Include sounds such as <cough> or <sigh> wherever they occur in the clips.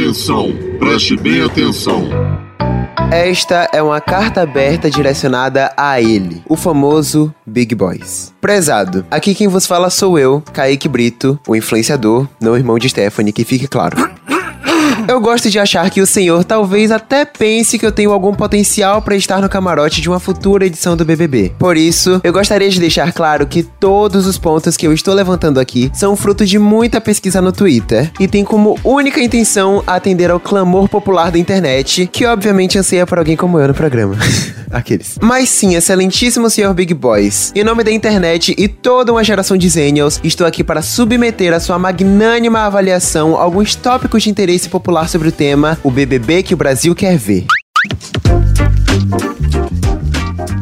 Atenção, preste bem atenção. Esta é uma carta aberta direcionada a ele, o famoso Big Boys. Prezado, aqui quem vos fala sou eu, Kaique Brito, o influenciador, não irmão de Stephanie, que fique claro. Eu gosto de achar que o senhor talvez até pense que eu tenho algum potencial para estar no camarote de uma futura edição do BBB. Por isso, eu gostaria de deixar claro que todos os pontos que eu estou levantando aqui são fruto de muita pesquisa no Twitter e tem como única intenção atender ao clamor popular da internet, que obviamente anseia por alguém como eu no programa. <laughs> Aqueles. Mas sim, excelentíssimo senhor Big Boys. Em nome da internet e toda uma geração de Zenials, estou aqui para submeter a sua magnânima avaliação alguns tópicos de interesse popular sobre o tema O BBB que o Brasil quer ver.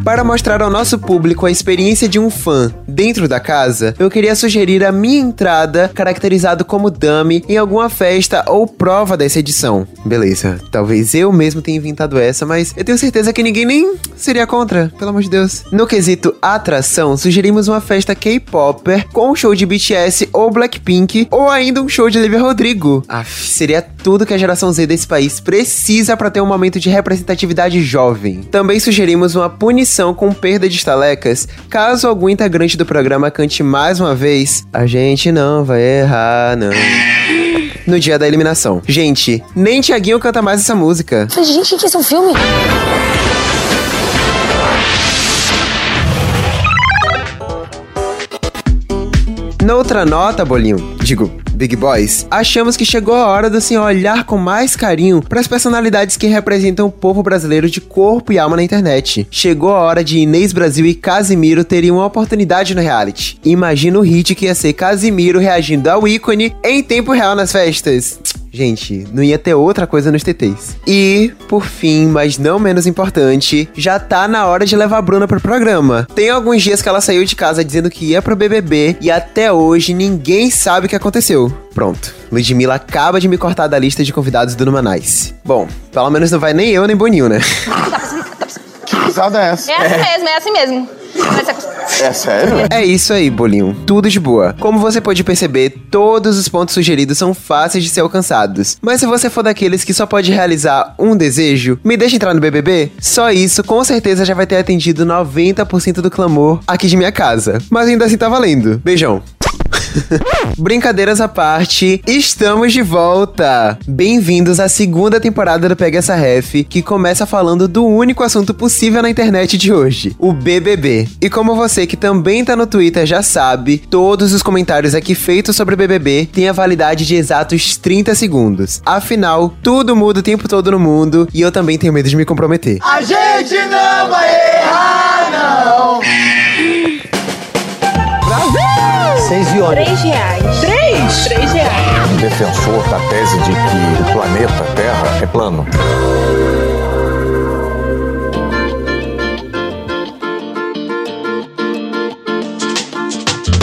Para mostrar ao nosso público a experiência de um fã dentro da casa, eu queria sugerir a minha entrada caracterizado como dummy em alguma festa ou prova dessa edição. Beleza, talvez eu mesmo tenha inventado essa, mas eu tenho certeza que ninguém nem seria contra, pelo amor de Deus. No quesito atração, sugerimos uma festa K-Popper com um show de BTS ou Blackpink ou ainda um show de Olivia Rodrigo. Aff, seria tudo que a geração Z desse país precisa para ter um momento de representatividade jovem. Também sugerimos uma punição com perda de estalecas caso algum integrante do programa cante mais uma vez A gente não vai errar, não. No dia da eliminação. Gente, nem Tiaguinho canta mais essa música. Gente, que é um filme? Noutra nota, bolinho, digo, Big Boys, achamos que chegou a hora do senhor olhar com mais carinho para as personalidades que representam o povo brasileiro de corpo e alma na internet. Chegou a hora de Inês Brasil e Casimiro terem uma oportunidade no reality. Imagina o hit que ia ser Casimiro reagindo ao ícone em tempo real nas festas. Gente, não ia ter outra coisa nos TTs. E, por fim, mas não menos importante, já tá na hora de levar a Bruna pro programa. Tem alguns dias que ela saiu de casa dizendo que ia pro BBB e até hoje ninguém sabe o que aconteceu. Pronto, Ludmilla acaba de me cortar da lista de convidados do Numanais. Bom, pelo menos não vai nem eu nem Boninho, né? Que risada é essa? É assim mesmo, é assim mesmo. É- É sério? É isso aí, bolinho. Tudo de boa. Como você pode perceber, todos os pontos sugeridos são fáceis de ser alcançados. Mas se você for daqueles que só pode realizar um desejo, me deixa entrar no BBB? Só isso com certeza já vai ter atendido 90% do clamor aqui de minha casa. Mas ainda assim tá valendo. Beijão. <laughs> Brincadeiras à parte, estamos de volta! Bem-vindos à segunda temporada do Pega Essa Ref, que começa falando do único assunto possível na internet de hoje, o BBB. E como você que também tá no Twitter já sabe, todos os comentários aqui feitos sobre o BBB têm a validade de exatos 30 segundos. Afinal, tudo muda o tempo todo no mundo e eu também tenho medo de me comprometer. A gente não vai errar, não! Seis e olha. Três reais. Três? Três reais. defensor da tese de que o planeta Terra é plano.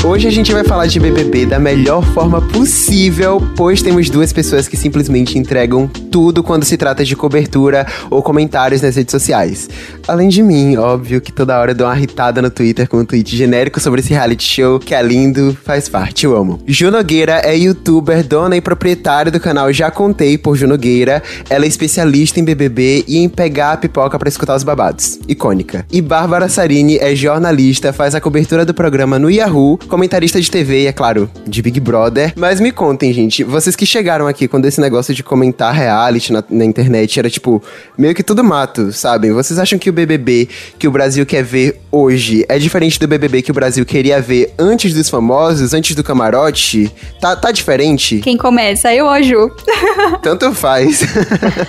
Hoje a gente vai falar de BBB da melhor forma possível, pois temos duas pessoas que simplesmente entregam tudo quando se trata de cobertura ou comentários nas redes sociais. Além de mim, óbvio que toda hora eu dou uma irritada no Twitter com um tweet genérico sobre esse reality show, que é lindo, faz parte, eu amo. Ju Nogueira é youtuber, dona e proprietária do canal Já Contei por Ju Nogueira. Ela é especialista em BBB e em pegar a pipoca pra escutar os babados. Icônica. E Bárbara Sarini é jornalista, faz a cobertura do programa no Yahoo, comentarista de TV e, é claro, de Big Brother. Mas me contem, gente, vocês que chegaram aqui quando esse negócio de comentar reality na, na internet era tipo meio que tudo mato, sabem? Vocês acham que o BBB que o Brasil quer ver hoje é diferente do BBB que o Brasil queria ver antes dos famosos, antes do camarote? Tá, tá diferente? Quem começa? Eu ou Ju? <laughs> Tanto faz.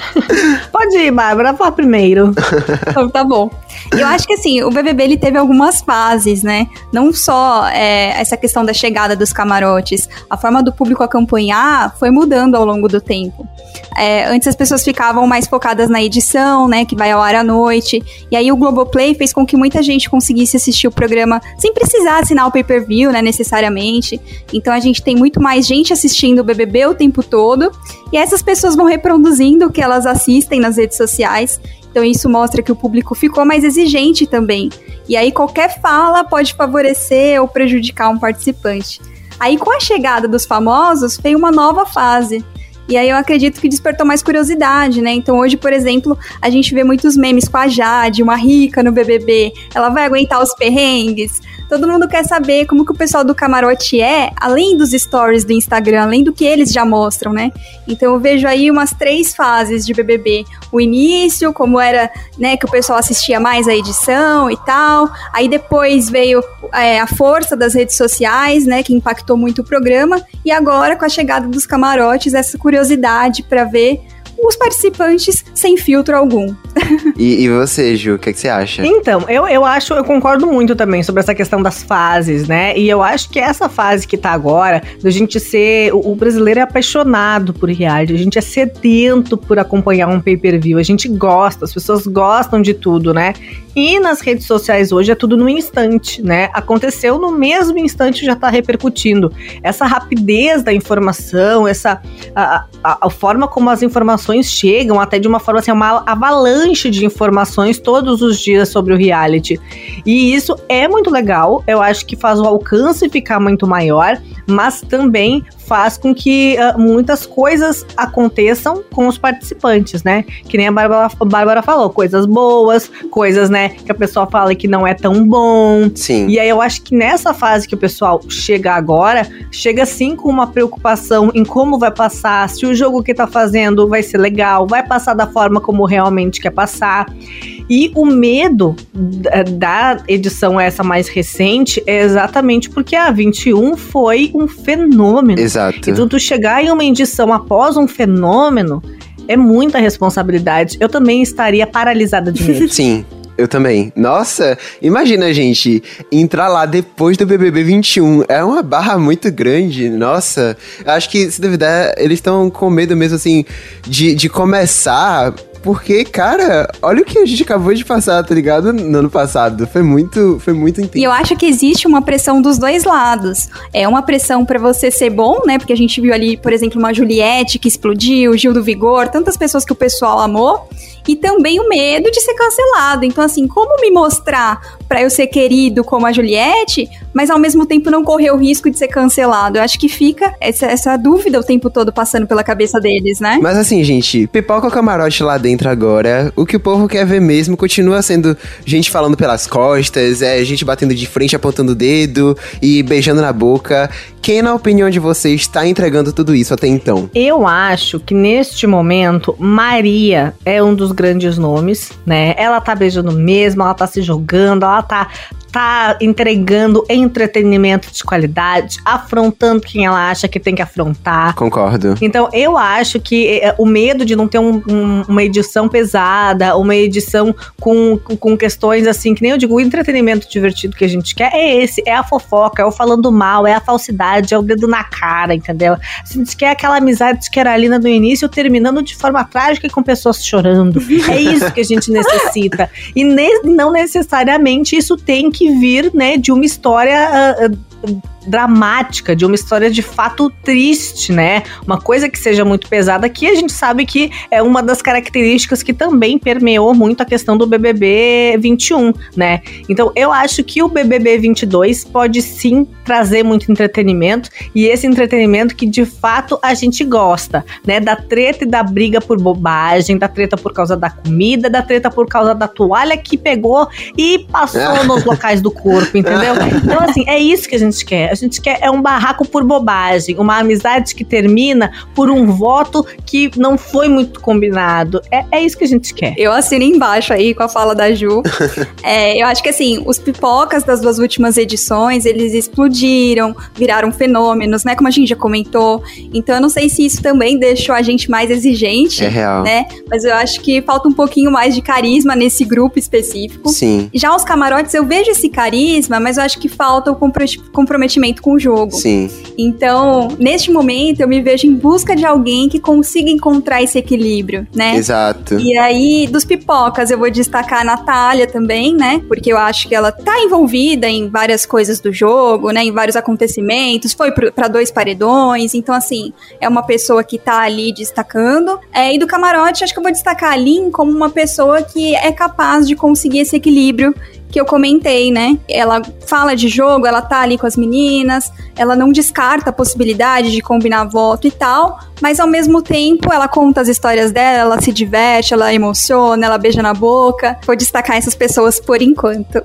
<laughs> Pode ir, Bárbara, fala primeiro. <laughs> Então tá bom. Eu acho que assim, o BBB ele teve algumas fases, né? Não só é, essa questão da chegada dos camarotes, a forma do público acompanhar foi mudando ao longo do tempo. É, antes as pessoas ficavam mais focadas na edição, né, que vai ao ar à noite, e aí o Globoplay fez com que muita gente conseguisse assistir o programa sem precisar assinar o pay-per-view, né, necessariamente. Então a gente tem muito mais gente assistindo o BBB o tempo todo, e essas pessoas vão reproduzindo o que elas assistem nas redes sociais, então isso mostra que o público ficou mais exigente também. E aí qualquer fala pode favorecer ou prejudicar um participante. Aí com a chegada dos famosos veio uma nova fase. E aí eu acredito que despertou mais curiosidade, né? Então hoje, por exemplo, a gente vê muitos memes com a Jade, uma rica no BBB. Ela vai aguentar os perrengues? Todo mundo quer saber como que o pessoal do camarote é, além dos stories do Instagram, além do que eles já mostram, né? Então eu vejo aí umas três fases de BBB. O início, como era, né, que o pessoal assistia mais a edição e tal. Aí depois veio é, a força das redes sociais, né, que impactou muito o programa. E agora, com a chegada dos camarotes, essa curiosidade para ver os participantes sem filtro algum. <laughs> E, e você, Ju, o que, é que, você acha? Então, eu, eu acho, eu concordo muito também sobre essa questão das fases, né? E eu acho que essa fase que tá agora, da gente ser. O, o brasileiro é apaixonado por reality, a gente é sedento por acompanhar um pay-per-view, a gente gosta, as pessoas gostam de tudo, né? E nas redes sociais hoje é tudo no instante, né? Aconteceu no mesmo instante já tá repercutindo. Essa rapidez da informação, essa a, a, a forma como as informações chegam, até de uma forma assim, uma avalanche de informações todos os dias sobre o reality. E isso é muito legal, eu acho que faz o alcance ficar muito maior, mas também faz com que uh, muitas coisas aconteçam com os participantes, né? Que nem a Bárbara, a Bárbara falou, coisas boas, coisas, né, que a pessoa fala que não é tão bom. Sim. E aí eu acho que nessa fase que o pessoal chega agora, chega sim com uma preocupação em como vai passar, se o jogo que tá fazendo vai ser legal, vai passar da forma como realmente quer passar. E o medo da edição essa mais recente é exatamente porque a 21 foi um fenômeno. Exato. Então tu chegar em uma edição após um fenômeno é muita responsabilidade. Eu também estaria paralisada de medo. <laughs> Sim. Eu também. Nossa, imagina, gente, entrar lá depois do BBB 21. É uma barra muito grande. Nossa, acho que, se duvidar, eles estão com medo mesmo, assim, de, de começar porque, cara, olha o que a gente acabou de passar, tá ligado? No ano passado. Foi muito, foi muito intenso. E eu acho que existe uma pressão dos dois lados. É uma pressão para você ser bom, né? Porque a gente viu ali, por exemplo, uma Juliette que explodiu, Gil do Vigor, tantas pessoas que o pessoal amou e também o medo de ser cancelado. Então, assim, como me mostrar para eu ser querido como a Juliette, mas ao mesmo tempo não correr o risco de ser cancelado? Eu acho que fica essa, essa dúvida o tempo todo passando pela cabeça deles, né? Mas assim, gente, pipoca o camarote lá dentro agora. O que o povo quer ver mesmo continua sendo gente falando pelas costas, é gente batendo de frente, apontando o dedo e beijando na boca. Quem, na opinião de vocês, está entregando tudo isso até então? Eu acho que neste momento, Maria é um dos grandes nomes, né? Ela tá beijando mesmo, ela tá se jogando, ela tá tá entregando entretenimento de qualidade, afrontando quem ela acha que tem que afrontar. Concordo. Então eu acho que é, o medo de não ter um, um, uma edição pesada, uma edição com, com questões assim, que nem eu digo, o entretenimento divertido que a gente quer é esse, é a fofoca, é o falando mal, é a falsidade, é o dedo na cara, entendeu? A gente quer aquela amizade que era ali no início, terminando de forma trágica e com pessoas chorando. É isso que a gente <laughs> necessita. E ne não necessariamente isso tem que vir, né, de uma história uh, dramática, de uma história de fato triste, né? Uma coisa que seja muito pesada, que a gente sabe que é uma das características que também permeou muito a questão do BBB 21, né? Então eu acho que o BBB 22 pode sim trazer muito entretenimento e esse entretenimento que de fato a gente gosta, né? Da treta e da briga por bobagem, da treta por causa da comida, da treta por causa da toalha que pegou e passou nos locais do corpo, entendeu? <laughs> Então assim, é isso que a gente quer gente quer é um barraco por bobagem, uma amizade que termina por um voto que não foi muito combinado. É, é isso que a gente quer. Eu assino embaixo aí com a fala da Ju. <laughs> é, eu acho que assim, os pipocas das duas últimas edições, eles explodiram, viraram fenômenos, né? Como a gente já comentou. Então eu não sei se isso também deixou a gente mais exigente. É real. Né? Mas eu acho que falta um pouquinho mais de carisma nesse grupo específico. Sim. Já os camarotes, eu vejo esse carisma, mas eu acho que falta o comprometimento com o jogo. Sim. Então, neste momento, eu me vejo em busca de alguém que consiga encontrar esse equilíbrio, né? Exato. E aí, dos pipocas, eu vou destacar a Natália também, né? Porque eu acho que ela tá envolvida em várias coisas do jogo, né? Em vários acontecimentos, foi para dois paredões. Então, assim, é uma pessoa que tá ali destacando. É, e do camarote, acho que eu vou destacar a Lin como uma pessoa que é capaz de conseguir esse equilíbrio que eu comentei, né? Ela fala de jogo, ela tá ali com as meninas, ela não descarta a possibilidade de combinar voto e tal, mas ao mesmo tempo ela conta as histórias dela, ela se diverte, ela emociona, ela beija na boca. Vou destacar essas pessoas por enquanto.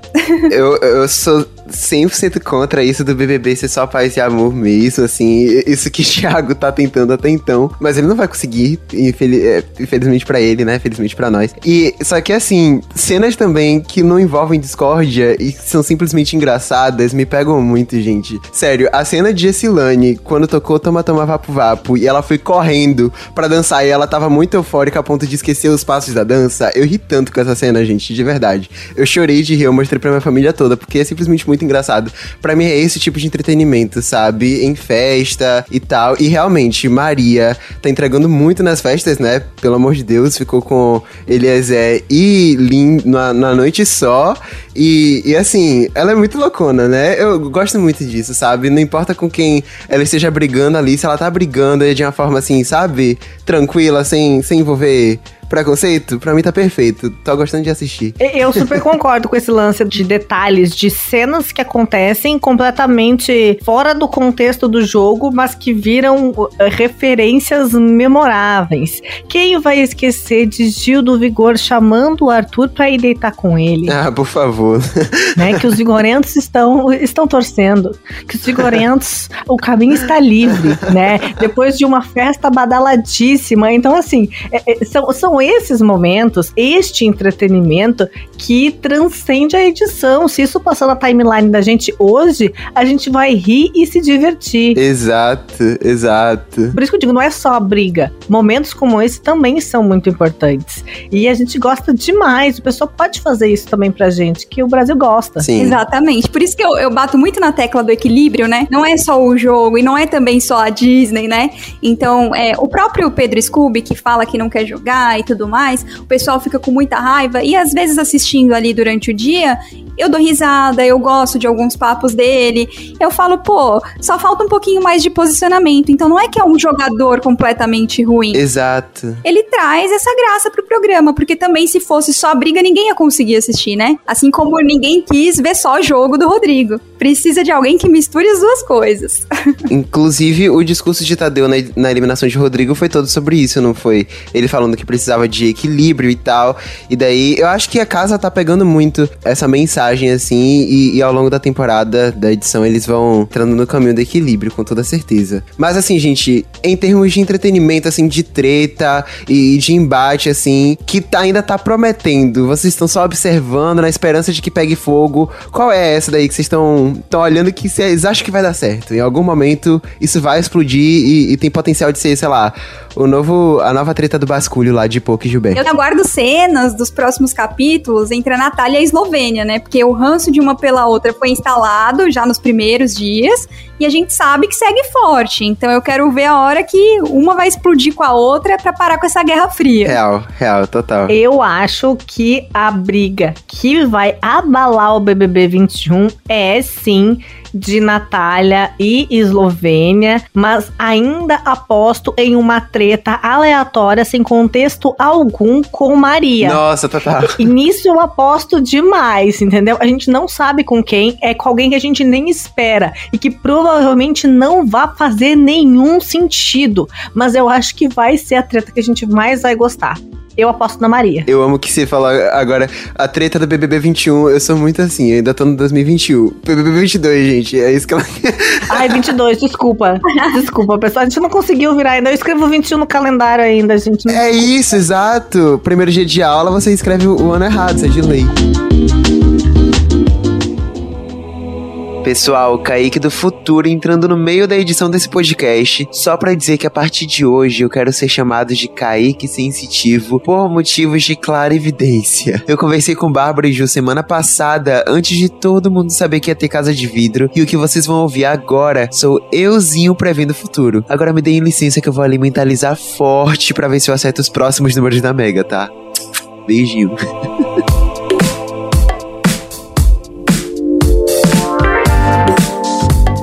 eu, eu sou 100% contra isso do BBB ser só paz e amor mesmo, assim. Isso que o <laughs> Thiago tá tentando até então. Mas ele não vai conseguir, é, infelizmente para ele, né? Felizmente para nós. E só que, assim, cenas também que não envolvem discórdia e são simplesmente engraçadas me pegam muito, gente. Sério, a cena de Essilane, quando tocou Toma Toma Vapo Vapo e ela foi correndo para dançar e ela tava muito eufórica a ponto de esquecer os passos da dança, eu ri tanto com essa cena, gente, de verdade. Eu chorei de rir, eu mostrei pra minha família toda, porque é simplesmente muito muito engraçado. Para mim é esse tipo de entretenimento, sabe? Em festa e tal. E realmente, Maria tá entregando muito nas festas, né? Pelo amor de Deus, ficou com Eliezer e Lin na, na noite só. E, e assim, ela é muito loucona, né? Eu gosto muito disso, sabe? Não importa com quem ela esteja brigando ali, se ela tá brigando de uma forma assim, sabe? Tranquila, sem, sem envolver preconceito, pra mim tá perfeito. Tô gostando de assistir. Eu super <laughs> concordo com esse lance de detalhes, de cenas que acontecem completamente fora do contexto do jogo, mas que viram uh, referências memoráveis. Quem vai esquecer de Gil do Vigor chamando o Arthur pra ir deitar com ele? Ah, por favor. <laughs> Né, que os vigorentos estão, estão torcendo. Que os vigorentos, o caminho está livre, né? Depois de uma festa badaladíssima. Então, assim, é, é, são, são esses momentos, este entretenimento que transcende a edição. Se isso passar na timeline da gente hoje, a gente vai rir e se divertir. Exato, exato. Por isso que eu digo, não é só a briga. Momentos como esse também são muito importantes. E a gente gosta demais. O pessoal pode fazer isso também pra gente, que o Brasil gosta. Sim. Exatamente. Por isso que eu, eu bato muito na tecla do equilíbrio, né? Não é só o jogo e não é também só a Disney, né? Então, é, o próprio Pedro Scooby, que fala que não quer jogar e tudo mais, o pessoal fica com muita raiva e às vezes assistindo ali durante o dia, eu dou risada, eu gosto de alguns papos dele. Eu falo, pô, só falta um pouquinho mais de posicionamento. Então não é que é um jogador completamente ruim. Exato. Ele traz essa graça pro programa, porque também se fosse só briga, ninguém ia conseguir assistir, né? Assim como ninguém quis ver só o jogo do Rodrigo. Precisa de alguém que misture as duas coisas. <laughs> Inclusive, o discurso de Tadeu na, na eliminação de Rodrigo foi todo sobre isso, não foi? Ele falando que precisava de equilíbrio e tal. E daí, eu acho que a casa tá pegando muito essa mensagem, assim, e, e ao longo da temporada, da edição, eles vão entrando no caminho do equilíbrio, com toda certeza. Mas assim, gente, em termos de entretenimento, assim, de treta e de embate, assim, que tá, ainda tá prometendo, vocês estão só observando na esperança de que pegue fogo. Qual é essa daí que vocês estão olhando que vocês acham que vai dar certo? Em algum momento isso vai explodir e, e tem potencial de ser, sei lá, o novo, a nova treta do basculho lá de Poke e Gilberto. Eu aguardo cenas dos próximos capítulos entre a Natália e a Eslovênia, né? Porque o ranço de uma pela outra foi instalado já nos primeiros dias e a gente sabe que segue forte. Então eu quero ver a hora que uma vai explodir com a outra para parar com essa guerra fria. Real, real, total. Eu acho que a briga que vai abalar o BBB 21 é sim de Natália e Eslovênia, mas ainda aposto em uma treta aleatória sem contexto algum com Maria. Nossa, total. E nisso eu aposto demais, entendeu? A gente não sabe com quem, é com alguém que a gente nem espera e que provavelmente não vai fazer nenhum sentido, mas eu acho que vai ser a treta que a gente mais vai gostar. Eu aposto na Maria. Eu amo que você fala agora a treta do BBB 21. Eu sou muito assim, eu ainda tô no 2021. BBB 22, gente, é isso que ela. <laughs> Ai, 22, desculpa. Desculpa, pessoal. A gente não conseguiu virar ainda. Eu escrevo 21 no calendário ainda, gente. É isso, exato. Primeiro dia de aula, você escreve o ano errado, isso é de lei. Pessoal, Kaique do futuro entrando no meio da edição desse podcast, só para dizer que a partir de hoje eu quero ser chamado de Kaique Sensitivo por motivos de clara evidência. Eu conversei com Bárbara e Ju semana passada, antes de todo mundo saber que ia ter casa de vidro, e o que vocês vão ouvir agora sou euzinho prevendo o futuro. Agora me deem licença que eu vou ali mentalizar forte para ver se eu acerto os próximos números da Mega, tá? Beijinho. <laughs>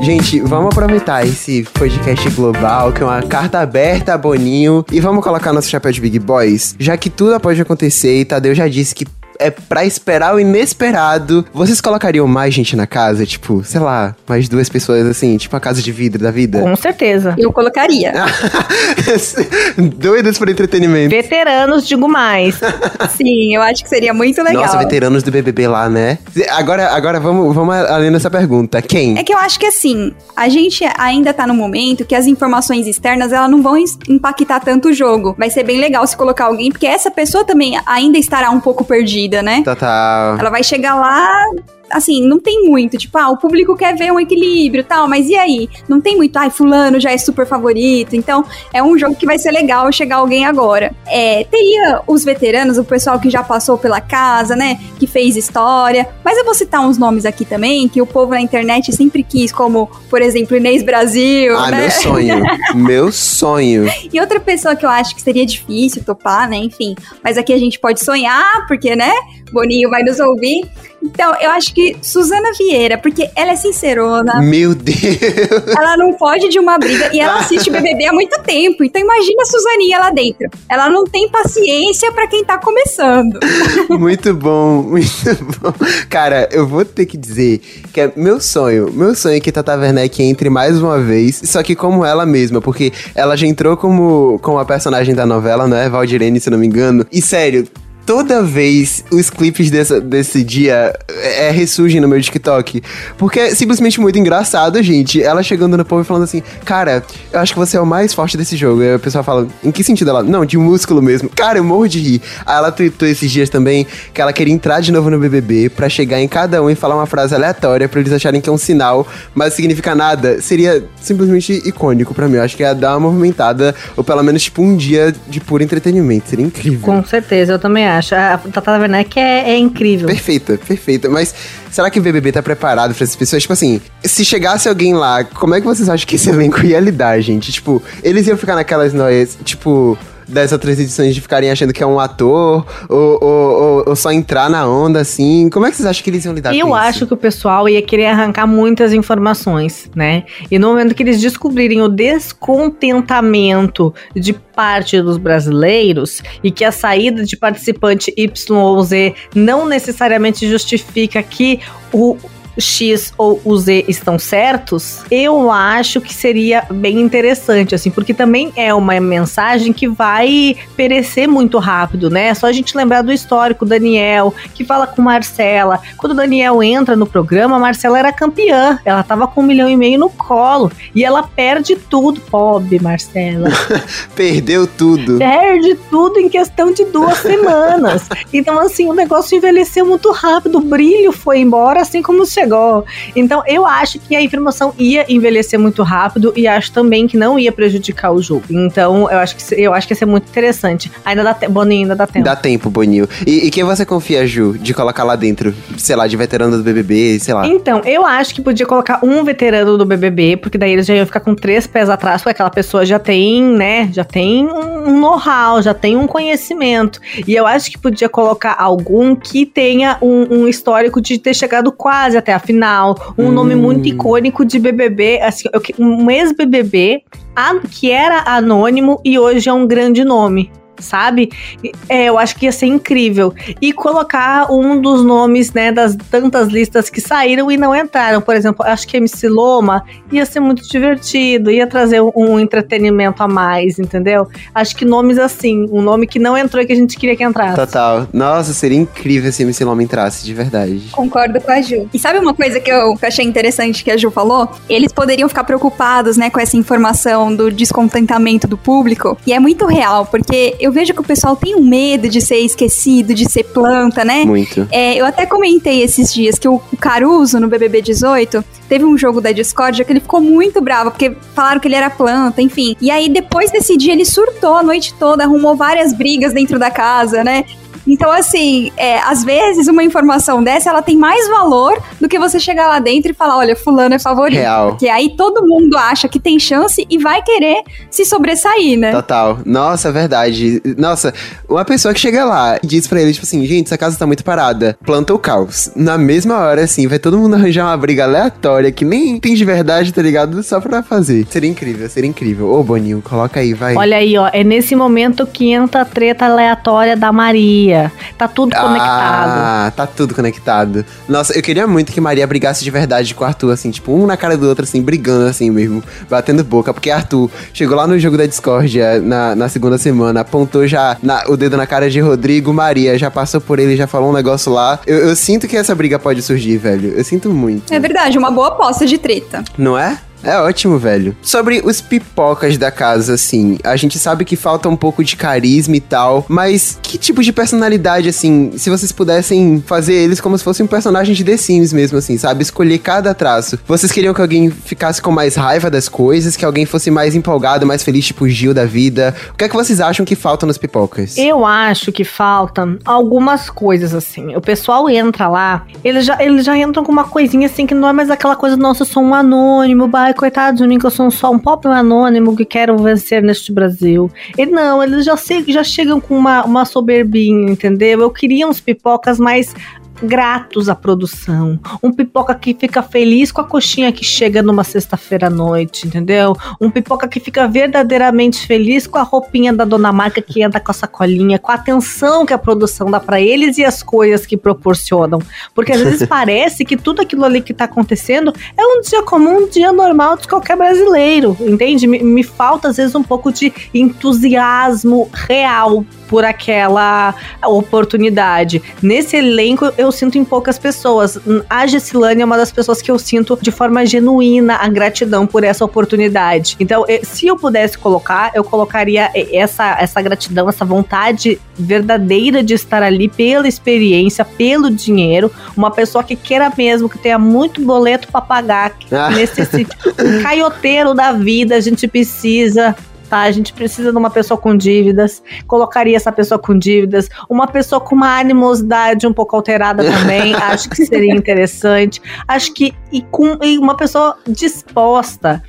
Gente, vamos aproveitar esse podcast global, que é uma carta aberta a Boninho, e vamos colocar nosso chapéu de Big Boys, já que tudo pode acontecer e Tadeu já disse que é pra esperar o inesperado. Vocês colocariam mais gente na casa? Tipo, sei lá, mais duas pessoas assim, tipo a casa de vidro da vida? Com certeza. Eu colocaria. <laughs> Doidas por entretenimento. Veteranos, digo mais. <laughs> Sim, eu acho que seria muito legal. Nossa, veteranos do BBB lá, né? Agora, agora vamos, vamos além dessa pergunta. Quem? É que eu acho que assim, a gente ainda tá no momento que as informações externas elas não vão impactar tanto o jogo. Vai ser bem legal se colocar alguém, porque essa pessoa também ainda estará um pouco perdida, né? Total. Ela vai chegar lá, assim, não tem muito, tipo, ah, o público quer ver um equilíbrio tal, mas e aí? Não tem muito, ai, fulano já é super favorito, então é um jogo que vai ser legal chegar alguém agora. É, teria os veteranos, o pessoal que já passou pela casa, né, que fez história, mas eu vou citar uns nomes aqui também, que o povo na internet sempre quis, como, por exemplo, Inês Brasil, Ah, né? meu sonho, meu sonho. E outra pessoa que eu acho que seria difícil topar, né, enfim, mas aqui a gente pode sonhar, porque, né, Boninho vai nos ouvir, então, eu acho que Suzana Vieira, porque ela é sincerona. Meu Deus! Ela não foge de uma briga e ela <laughs> assiste BBB há muito tempo. Então, imagina a Suzaninha lá dentro. Ela não tem paciência para quem tá começando. <laughs> Muito bom, muito bom. Cara, eu vou ter que dizer que é meu sonho. Meu sonho é que Tata Werneck entre mais uma vez, só que como ela mesma, porque ela já entrou como, como a personagem da novela, né? Valdirene, se não me engano. E sério, toda vez os clipes desse, desse dia é, ressurgem no meu TikTok. Porque é simplesmente muito engraçado, gente. Ela chegando no povo e falando assim: Cara, eu acho que você é o mais forte desse jogo. E aí o pessoal fala: Em que sentido ela? Não, de músculo mesmo. Cara, eu morro de rir. Aí ela tweetou esses dias também que ela queria entrar de novo no BBB pra chegar em cada um e falar uma frase aleatória pra eles acharem que é um sinal, mas significa nada. Seria simplesmente icônico pra mim. Eu acho que ia dar uma movimentada, ou pelo menos tipo um dia de puro entretenimento. Seria incrível. Com certeza, eu também acho. A Tata Werneck é, é incrível. Perfeita, perfeita. Mas será que o BBB tá preparado pra essas pessoas? Tipo assim, se chegasse alguém lá, como é que vocês acham que esse elenco ia lidar, gente? Tipo, eles iam ficar naquelas noias, tipo das outras edições de ficarem achando que é um ator ou, ou, ou, ou, só entrar na onda, assim. Como é que vocês acham que eles iam lidar Eu com isso? Eu acho que o pessoal ia querer arrancar muitas informações, né? E no momento que eles descobrirem o descontentamento de parte dos brasileiros e que a saída de participante Y ou Z não necessariamente justifica que o X ou o Z estão certos, eu acho que seria bem interessante, assim, porque também é uma mensagem que vai perecer muito rápido, né? É só a gente lembrar do histórico, Daniel, que fala com Marcela. Quando o Daniel entra no programa, a Marcela era campeã, ela tava com um milhão e meio no colo, e ela perde tudo, pobre Marcela. <laughs> Perdeu tudo. Perde tudo em questão de duas semanas. Então, assim, o negócio envelheceu muito rápido, o brilho foi embora, assim como chegou chegou. Então, eu acho que a informação ia envelhecer muito rápido e acho também que não ia prejudicar o jogo. Então, eu acho que, eu acho que ia ser muito interessante. Ainda dá tempo, Boninho, ainda dá tempo. Dá tempo, Boninho. E, e quem você confia, Ju, de colocar lá dentro? Sei lá, de veterano do BBB, sei lá. Então, eu acho que podia colocar um veterano do BBB, porque daí eles já iam ficar com três pés atrás, porque aquela pessoa já tem, né, já tem um know-how, já tem um conhecimento. E eu acho que podia colocar algum que tenha um, um histórico de ter chegado quase até a final, um hum. nome muito icônico de BBB, assim, um ex-BBB que era anônimo e hoje é um grande nome sabe? É, eu acho que ia ser incrível. E colocar um dos nomes, né, das tantas listas que saíram e não entraram. Por exemplo, acho que MC Loma ia ser muito divertido, ia trazer um, um entretenimento a mais, entendeu? Acho que nomes assim, um nome que não entrou e que a gente queria que entrasse. Total. Nossa, seria incrível se MC Loma entrasse, de verdade. Concordo com a Ju. E sabe uma coisa que eu, que eu achei interessante que a Ju falou? Eles poderiam ficar preocupados, né, com essa informação do descontentamento do público. E é muito real, porque eu eu vejo que o pessoal tem um medo de ser esquecido, de ser planta, né? Muito. É, eu até comentei esses dias que o Caruso, no BBB 18, teve um jogo da Discord que ele ficou muito bravo, porque falaram que ele era planta, enfim. E aí, depois desse dia, ele surtou a noite toda, arrumou várias brigas dentro da casa, né? Então, assim, é, às vezes uma informação dessa ela tem mais valor do que você chegar lá dentro e falar: olha, fulano é favorito. Real. Porque aí todo mundo acha que tem chance e vai querer se sobressair, né? Total. Nossa, é verdade. Nossa, uma pessoa que chega lá e diz pra ele, tipo assim, gente, essa casa tá muito parada. Planta o caos. Na mesma hora, assim, vai todo mundo <laughs> arranjar uma briga aleatória que nem tem de verdade, tá ligado? Só pra fazer. Seria incrível, seria incrível. Ô, Boninho, coloca aí, vai. Olha aí, ó. É nesse momento que entra a treta aleatória da Maria. Maria. Tá tudo conectado. Ah, tá tudo conectado. Nossa, eu queria muito que Maria brigasse de verdade com o Arthur, assim, tipo, um na cara do outro, assim, brigando assim mesmo, batendo boca. Porque Arthur chegou lá no jogo da discórdia na, na segunda semana, apontou já na, o dedo na cara de Rodrigo, Maria já passou por ele, já falou um negócio lá. Eu, eu sinto que essa briga pode surgir, velho. Eu sinto muito. É verdade, uma boa aposta de treta. Não é? É ótimo, velho. Sobre os pipocas da casa, assim, a gente sabe que falta um pouco de carisma e tal, mas que tipo de personalidade, assim, se vocês pudessem fazer eles como se fosse um personagem de The Sims mesmo, assim, sabe? Escolher cada traço. Vocês queriam que alguém ficasse com mais raiva das coisas, que alguém fosse mais empolgado, mais feliz, tipo Gil da vida? O que é que vocês acham que falta nos pipocas? Eu acho que faltam algumas coisas, assim. O pessoal entra lá, eles já, eles já entram com uma coisinha assim que não é mais aquela coisa, nossa, eu sou um anônimo, ai, coitado de mim, que eu sou só um pobre anônimo que quero vencer neste Brasil. E não, eles já, já chegam com uma, uma soberbinha, entendeu? Eu queria uns pipocas mais gratos à produção. Um pipoca que fica feliz com a coxinha que chega numa sexta-feira à noite, entendeu? Um pipoca que fica verdadeiramente feliz com a roupinha da dona Marca que anda com a sacolinha, com a atenção que a produção dá para eles e as coisas que proporcionam. Porque às vezes <laughs> parece que tudo aquilo ali que tá acontecendo é um dia comum, um dia normal de qualquer brasileiro, entende? Me, me falta às vezes um pouco de entusiasmo real por aquela oportunidade. Nesse elenco, eu sinto em poucas pessoas. A Gessilane é uma das pessoas que eu sinto de forma genuína a gratidão por essa oportunidade. Então, se eu pudesse colocar, eu colocaria essa, essa gratidão, essa vontade verdadeira de estar ali pela experiência, pelo dinheiro. Uma pessoa que queira mesmo, que tenha muito boleto para pagar, que ah. necessite. um <laughs> caioteiro da vida, a gente precisa tá? A gente precisa de uma pessoa com dívidas, colocaria essa pessoa com dívidas, uma pessoa com uma animosidade um pouco alterada <laughs> também, acho que seria interessante. Acho que e com e uma pessoa disposta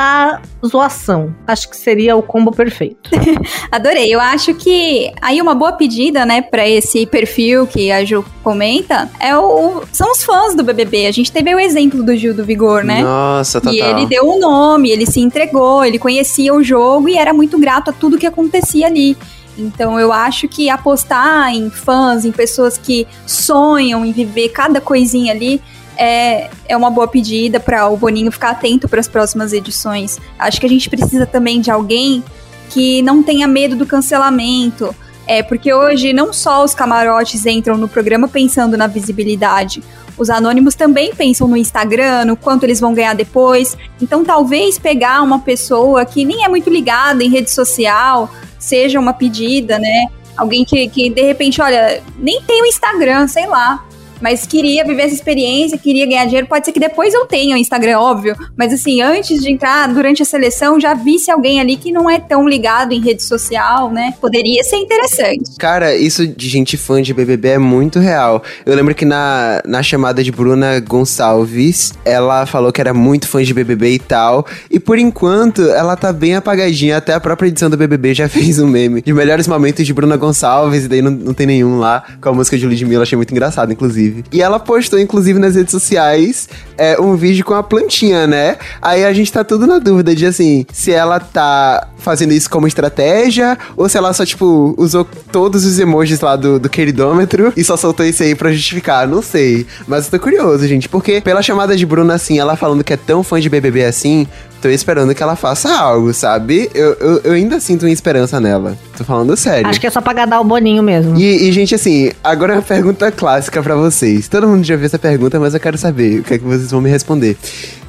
a zoação. Acho que seria o combo perfeito. <laughs> Adorei. Eu acho que aí uma boa pedida, né, para esse perfil que a Ju comenta é o são os fãs do BBB. A gente teve o exemplo do Gil do Vigor, né? Nossa, total. E ele deu o um nome, ele se entregou, ele conhecia o jogo e era muito grato a tudo que acontecia ali. Então eu acho que apostar em fãs, em pessoas que sonham em viver cada coisinha ali, é, é uma boa pedida para o Boninho ficar atento para as próximas edições. Acho que a gente precisa também de alguém que não tenha medo do cancelamento. É, porque hoje não só os camarotes entram no programa pensando na visibilidade, os anônimos também pensam no Instagram, no quanto eles vão ganhar depois. Então, talvez pegar uma pessoa que nem é muito ligada em rede social seja uma pedida, né? Alguém que, que de repente, olha, nem tem o Instagram, sei lá mas queria viver essa experiência, queria ganhar dinheiro. Pode ser que depois eu tenha o Instagram, óbvio, mas assim, antes de entrar, durante a seleção, já visse alguém ali que não é tão ligado em rede social, né? Poderia ser interessante. Cara, isso de gente fã de BBB é muito real. Eu lembro que na, na chamada de Bruna Gonçalves, ela falou que era muito fã de BBB e tal, e por enquanto ela tá bem apagadinha. Até a própria edição do BBB já <laughs> fez um meme de melhores momentos de Bruna Gonçalves, e daí não, não tem nenhum lá, com a música de Ludmilla, achei muito engraçado, inclusive inclusive. E ela postou, inclusive, nas redes sociais é, um vídeo com a plantinha, né? Aí a gente tá tudo na dúvida de assim, se ela tá fazendo isso como estratégia ou se ela só, tipo, usou todos os emojis lá do, do queridômetro e só soltou isso aí pra justificar. Não sei. Mas eu tô curioso, gente, porque pela chamada de Bruna, assim, ela falando que é tão fã de BBB assim, tô esperando que ela faça algo, sabe? Eu, eu, eu, ainda sinto uma esperança nela. Tô falando sério. Acho que é só pra gadar o boninho mesmo. E, e, gente, assim, agora é uma pergunta clássica para vocês. Todo mundo já viu essa pergunta, mas eu quero saber o que é que vocês vão me responder.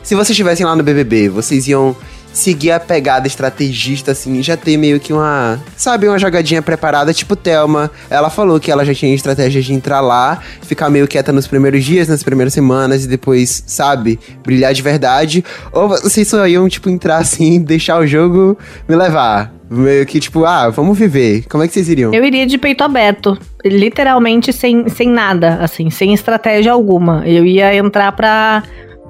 Se vocês estivessem lá no BBB, vocês iam seguir a pegada estrategista, assim, já ter meio que uma, sabe, uma jogadinha preparada, tipo Thelma. Ela falou que ela já tinha estratégia de entrar lá, ficar meio quieta nos primeiros dias, nas primeiras semanas, e depois, sabe, brilhar de verdade. Ou vocês só iam, tipo, entrar assim, <laughs> deixar o jogo me levar. Meio que tipo, ah, vamos viver. Como é que vocês iriam? Eu iria de peito aberto. Literalmente sem, sem nada, assim, sem estratégia alguma. Eu ia entrar pra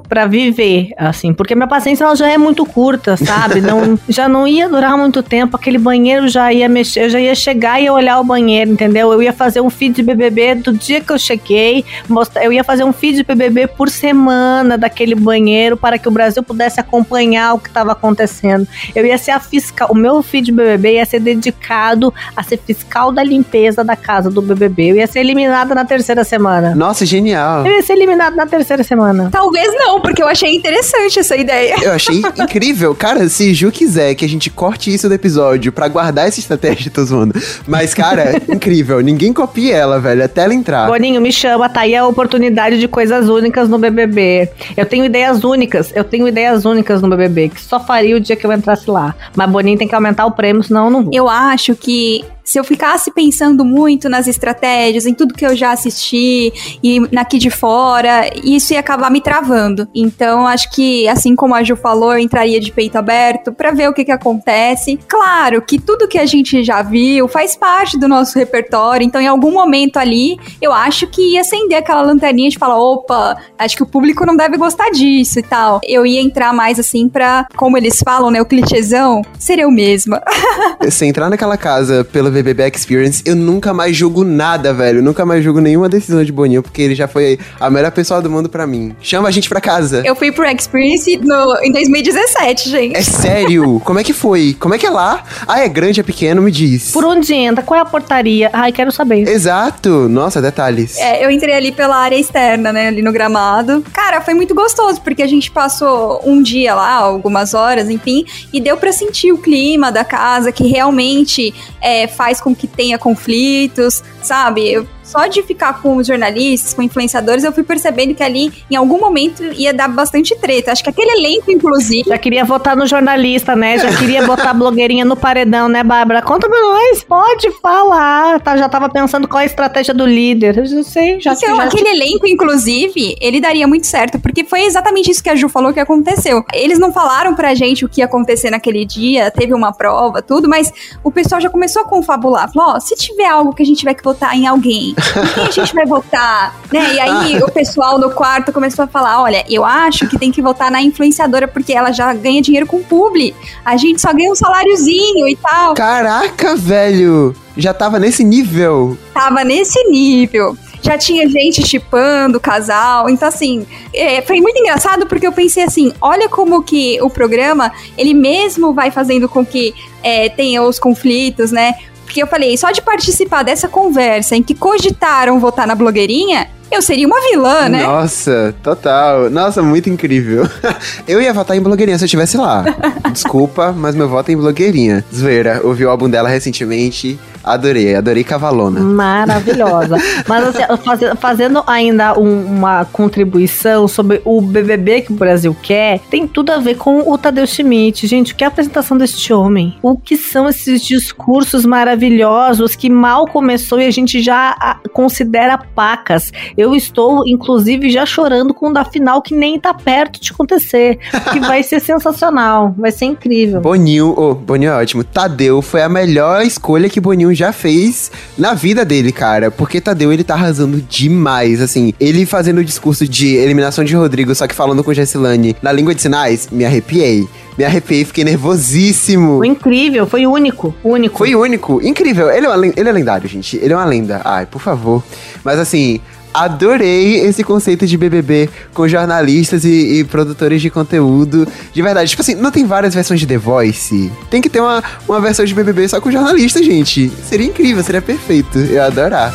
pra viver, assim, porque minha paciência ela já é muito curta, sabe? <laughs> Não, já não ia durar muito tempo, aquele banheiro já ia mexer, eu já ia chegar e ia olhar o banheiro, entendeu? Eu ia fazer um feed de BBB do dia que eu cheguei, mostrar, eu ia fazer um feed de BBB por semana daquele banheiro para que o Brasil pudesse acompanhar o que estava acontecendo. Eu ia ser a fiscal, o meu feed de BBB ia ser dedicado a ser fiscal da limpeza da casa do BBB. Eu ia ser eliminada na terceira semana. Nossa, genial. Eu ia ser eliminado na terceira semana. Talvez não, porque eu achei interessante essa ideia. Eu achei incrível. Cara, se Ju quiser que a gente corte isso do episódio pra guardar essa estratégia, tô zoando. Mas, cara, <laughs> incrível. Ninguém copia ela, velho, até ela entrar. Boninho, me chama, tá aí a oportunidade de coisas únicas no BBB. Eu tenho ideias únicas, eu tenho ideias únicas no BBB, que só faria o dia que eu entrasse lá. Mas Boninho tem que aumentar o prêmio, senão eu não vou. Eu acho que se eu ficasse pensando muito nas estratégias, em tudo que eu já assisti e naqui de fora, isso ia acabar me travando. Então, acho que, assim como a Ju falou, eu entraria de peito aberto para ver o que, que acontece. Claro que tudo que a gente já viu faz parte do nosso repertório, então, em algum momento ali, eu acho que ia acender aquela lanterninha de falar: opa, acho que o público não deve gostar disso e tal. Eu ia entrar mais assim pra, como eles falam, né, o clichêzão, ser eu mesma. <laughs> Se entrar naquela casa pela BBB Experience, eu nunca mais julgo nada, velho. Nunca mais julgo nenhuma decisão de Boninho, porque ele já foi a melhor pessoa do mundo pra mim. Chama a gente pra casa. Eu fui pro Experience no, em 2017, gente. É sério? <laughs> Como é que foi? Como é que é lá? Ah, é grande, é pequeno? Me diz. Por onde entra? Qual é a portaria? Ai, quero saber. Exato. Nossa, detalhes. É, eu entrei ali pela área externa, né, ali no gramado. Cara, foi muito gostoso, porque a gente passou um dia lá, algumas horas, enfim, e deu pra sentir o clima da casa, que realmente é, faz com que tenha conflitos, sabe? Eu, só de ficar com os jornalistas, com influenciadores, eu fui percebendo que ali, em algum momento, ia dar bastante treta. Acho que aquele elenco, inclusive. Já queria votar no jornalista, né? Já queria botar a blogueirinha no paredão, né, Bárbara? Conta pra nós, pode falar. Tá, já tava pensando qual é a estratégia do líder. Eu sei, já Então, já... aquele elenco, inclusive, ele daria muito certo, porque foi exatamente isso que a Ju falou que aconteceu. Eles não falaram pra gente o que ia acontecer naquele dia, teve uma prova, tudo, mas o pessoal já começou a confabular. Falou, ó, se tiver algo que a gente tiver que votar em alguém, quem a gente vai votar? Né? E aí o pessoal no quarto começou a falar: olha, eu acho que tem que votar na influenciadora, porque ela já ganha dinheiro com publi. A gente só ganha um saláriozinho e tal. Caraca, velho! Já tava nesse nível. Tava nesse nível. Já tinha gente chipando o casal. Então, assim, é, foi muito engraçado porque eu pensei assim: olha como que o programa, ele mesmo vai fazendo com que é, tenha os conflitos, né? Porque eu falei, só de participar dessa conversa em que cogitaram votar na blogueirinha, eu seria uma vilã, né? Nossa, total. Nossa, muito incrível. <laughs> Eu ia votar em blogueirinha se eu estivesse lá. <laughs> Desculpa, mas meu voto é em blogueirinha. Zoeira, ouvi o álbum dela recentemente. Adorei, adorei Cavalona. Maravilhosa. <laughs> Mas assim, faz, fazendo ainda um, uma contribuição sobre o BBB que o Brasil quer, tem tudo a ver com o Tadeu Schmidt. Gente, o que é a apresentação deste homem? O que são esses discursos maravilhosos que mal começou e a gente já a, considera pacas? Eu estou, inclusive, já chorando com o da final que nem tá perto de acontecer. Que vai ser sensacional, vai ser incrível. Boninho, oh, Boninho é ótimo. Tadeu foi a melhor escolha que Boninho já fez na vida dele, cara. Porque Tadeu, ele tá arrasando demais, assim. Ele fazendo o discurso de eliminação de Rodrigo, só que falando com Jessilane na língua de sinais, me arrepiei. Me arrepiei, fiquei nervosíssimo. Foi incrível, foi único, único. Foi único, incrível. Ele é, uma, ele é lendário, gente. Ele é uma lenda. Ai, por favor. Mas assim, adorei esse conceito de BBB com jornalistas e, e, produtores de conteúdo. De verdade, tipo assim, não tem várias versões de The Voice? Tem que ter uma, uma versão de BBB só com jornalistas, gente. Seria incrível, seria perfeito. Eu adorar.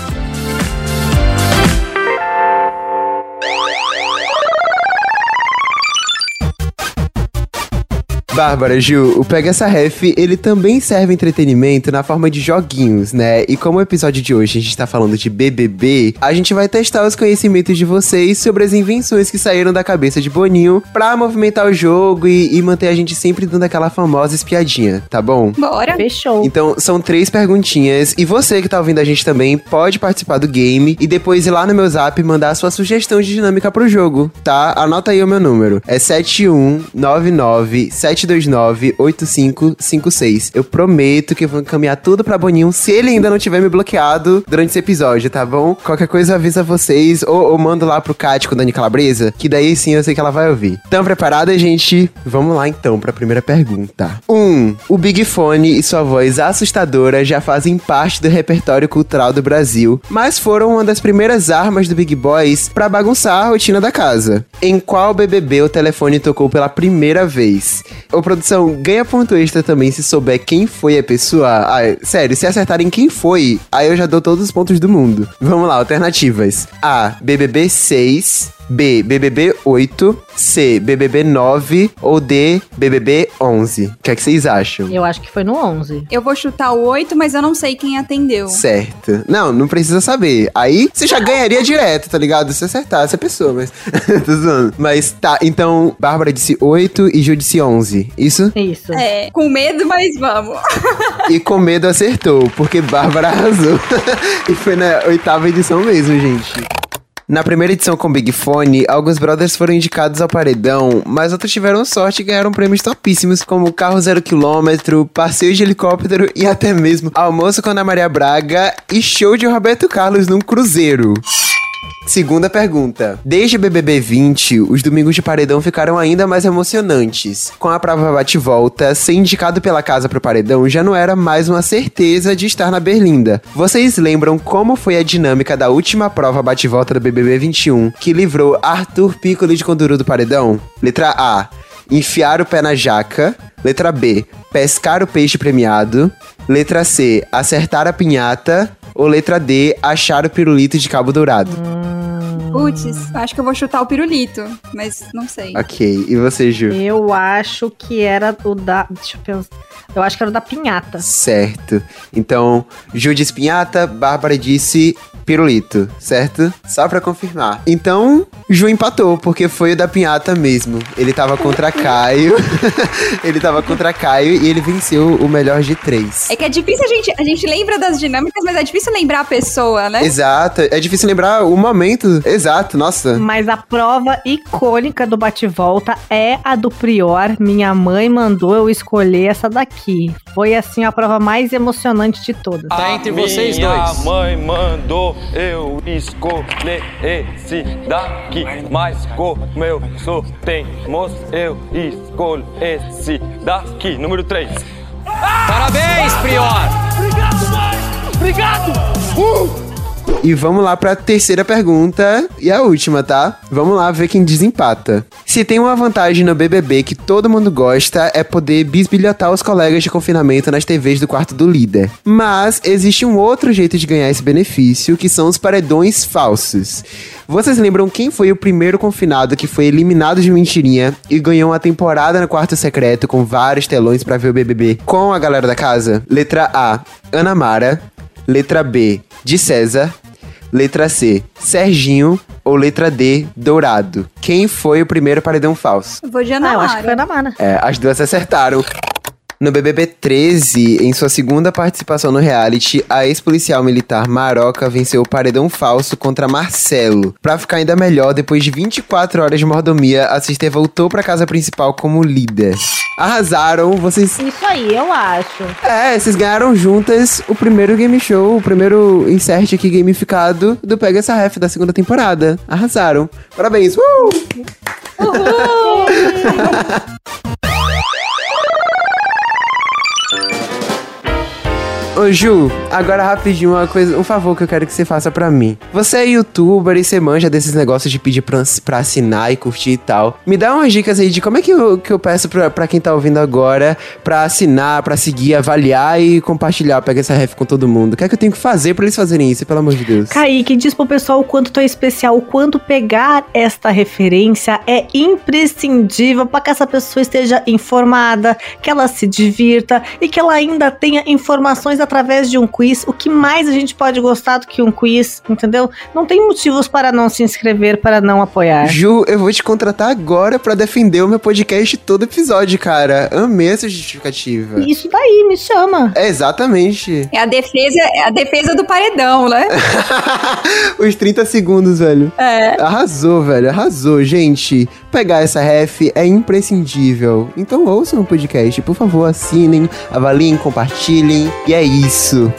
Bárbara, Ju, o Pega Essa Ref, ele também serve entretenimento na forma de joguinhos, né? E como o episódio de hoje a gente tá falando de BBB, a gente vai testar os conhecimentos de vocês sobre as invenções que saíram da cabeça de Boninho pra movimentar o jogo e, e manter a gente sempre dando aquela famosa espiadinha, tá bom? Bora. Fechou. Então, são três perguntinhas e você que tá ouvindo a gente também pode participar do game e depois ir lá no meu zap e mandar a sua sugestão de dinâmica pro jogo, tá? Anota aí o meu número. É 7199 729-8556. Eu prometo que eu vou encaminhar tudo pra Boninho se ele ainda não tiver me bloqueado durante esse episódio, tá bom? Qualquer coisa avisa vocês ou, ou mando lá pro Cat com Dani Calabresa, que daí sim eu sei que ela vai ouvir. Tão preparada, gente? Vamos lá então pra primeira pergunta. 1. Um, o Big Fone e sua voz assustadora já fazem parte do repertório cultural do Brasil, mas foram uma das primeiras armas do Big Boys pra bagunçar a rotina da casa. Em qual BBB o telefone tocou pela primeira vez? Ô, produção, ganha ponto extra também se souber quem foi a pessoa. Ah, sério, se acertarem quem foi, aí eu já dou todos os pontos do mundo. Vamos lá, alternativas. A. BBB 6. B, BBB 8, C, BBB 9 ou D, BBB 11? O que é que vocês acham? Eu acho que foi no 11. Eu vou chutar o 8, mas eu não sei quem atendeu. Certo. Não, não precisa saber. Aí você já ganharia direto, tá ligado? Se acertasse a pessoa, mas. <laughs> Tô zoando. Mas tá, então, Bárbara disse 8 e Ju disse 11. Isso? Isso. É, com medo, mas vamos. <laughs> e com medo acertou, porque Bárbara arrasou. <laughs> e foi na oitava edição mesmo, gente. Na primeira edição com Big Fone, alguns brothers foram indicados ao paredão, mas outros tiveram sorte e ganharam prêmios topíssimos, como Carro Zero Quilômetro, Passeio de Helicóptero e até mesmo Almoço com Ana Maria Braga e Show de Roberto Carlos num cruzeiro. Segunda pergunta. Desde BBB 20, os domingos de paredão ficaram ainda mais emocionantes. Com a prova bate-volta, ser indicado pela casa pro paredão já não era mais uma certeza de estar na Berlinda. Vocês lembram como foi a dinâmica da última prova bate-volta do BBB 21, que livrou Arthur Piccoli de Conduru do paredão? Letra A. Enfiar o pé na jaca. Letra B. Pescar o peixe premiado. Letra C. Acertar a pinhata. Ou letra D. Achar o pirulito de cabo dourado. Putz, acho que eu vou chutar o pirulito, mas não sei. Ok, e você, Ju? Eu acho que era o da. Deixa eu pensar. Eu acho que era o da pinhata. Certo. Então, Ju disse pinhata, Bárbara disse pirulito, certo? Só pra confirmar. Então, Ju empatou, porque foi o da pinhata mesmo. Ele tava contra Caio. <laughs> ele tava contra Caio e ele venceu o melhor de três. É que é difícil a gente. A gente lembra das dinâmicas, mas é difícil lembrar a pessoa, né? Exato. É difícil lembrar o momento. Exato, nossa. Mas a prova icônica do bate-volta é a do Prior. Minha mãe mandou eu escolher essa daqui. Foi assim a prova mais emocionante de todas. Tá entre vocês Minha dois. mãe mandou eu escolher esse daqui, mas como eu sou teimoso, eu escolho esse daqui, número 3. Parabéns, Prior! E vamos lá pra terceira pergunta e a última, tá? Vamos lá ver quem desempata. Se tem uma vantagem no BBB que todo mundo gosta é poder bisbilhotar os colegas de confinamento nas TVs do quarto do líder. Mas existe um outro jeito de ganhar esse benefício, que são os paredões falsos. Vocês lembram quem foi o primeiro confinado que foi eliminado de mentirinha e ganhou uma temporada no quarto secreto com vários telões pra ver o BBB com a galera da casa? Letra A, Ana Mara. Letra B, de César. Letra C, Serginho. Ou letra D, Dourado. Quem foi o primeiro paredão falso? Eu vou de Ana Ah, eu Mara. acho que foi da Mana. É, as duas acertaram. No BBB 13, em sua segunda participação no reality, a ex-policial militar Maroca venceu o paredão falso contra Marcelo. Pra ficar ainda melhor, depois de 24 horas de mordomia, a Sister voltou pra casa principal como líder. Arrasaram, vocês. Isso aí, eu acho. É, vocês ganharam juntas o primeiro game show, o primeiro insert aqui gamificado do Pega essa Ref da segunda temporada. Arrasaram. Parabéns! Uh! <laughs> Ô Ju, agora rapidinho uma coisa, um favor que eu quero que você faça pra mim. Você é youtuber e você manja desses negócios de pedir pra, pra assinar e curtir e tal. Me dá umas dicas aí de como é que eu, que eu peço pra, pra quem tá ouvindo agora pra assinar, pra seguir, avaliar e compartilhar, pegar essa ref com todo mundo. O que é que eu tenho que fazer pra eles fazerem isso, pelo amor de Deus? Kaique, diz pro pessoal o quanto tu é especial, o quanto pegar esta referência é imprescindível para que essa pessoa esteja informada, que ela se divirta e que ela ainda tenha informações através de um quiz. O que mais a gente pode gostar do que um quiz, entendeu? Não tem motivos para não se inscrever, para não apoiar. Ju, eu vou te contratar agora pra defender o meu podcast todo episódio, cara. Amei essa justificativa. Isso daí, me chama. É exatamente. É a defesa, é a defesa do paredão, né? <laughs> Os 30 segundos, velho. É. Arrasou, velho. Arrasou, gente. Pegar essa ref é imprescindível. Então ouçam o podcast, por favor, assinem, avaliem, compartilhem. E é isso.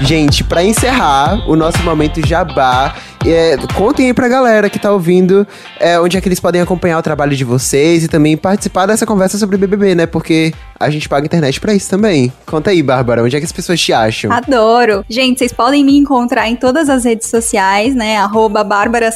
Gente, para encerrar o nosso momento jabá, é, contem aí pra galera que tá ouvindo é, onde é que eles podem acompanhar o trabalho de vocês e também participar dessa conversa sobre BBB, né? Porque a gente paga internet pra isso também. Conta aí, Bárbara, onde é que as pessoas te acham? Adoro! Gente, vocês podem me encontrar em todas as redes sociais, né? Arroba Bárbara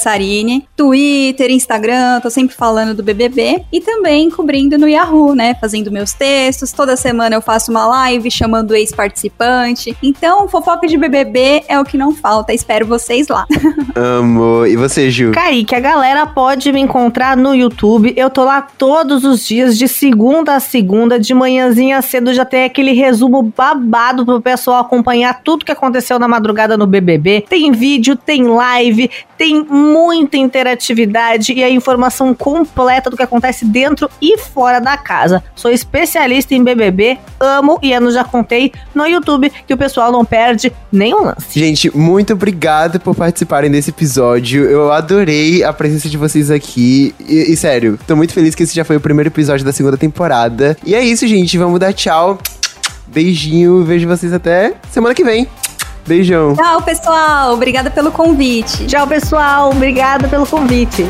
Twitter, Instagram, tô sempre falando do BBB e também cobrindo no Yahoo, né? Fazendo meus textos. Toda semana eu faço uma live chamando ex-participante. Então, fofoca de BBB é o que não falta. Espero vocês lá. <laughs> Amo. E você, Ju? Kaique, a galera pode me encontrar no YouTube. Eu tô lá todos os dias, de segunda a segunda, de manhãzinha cedo, já tem aquele resumo babado pro pessoal acompanhar tudo que aconteceu na madrugada no BBB. Tem vídeo, tem live, tem muita interatividade e a informação completa do que acontece dentro e fora da casa. Sou especialista em BBB, amo e eu já contei no YouTube que o pessoal não perde nenhum lance. Gente, muito obrigado por participarem desse episódio. Eu adorei a presença de vocês aqui. E, e, sério, tô muito feliz que esse já foi o primeiro episódio da segunda temporada. E é isso, gente. Vamos dar tchau. Beijinho. Vejo vocês até semana que vem. Beijão. Tchau, pessoal. Obrigada pelo convite. Tchau, pessoal. Obrigada pelo convite.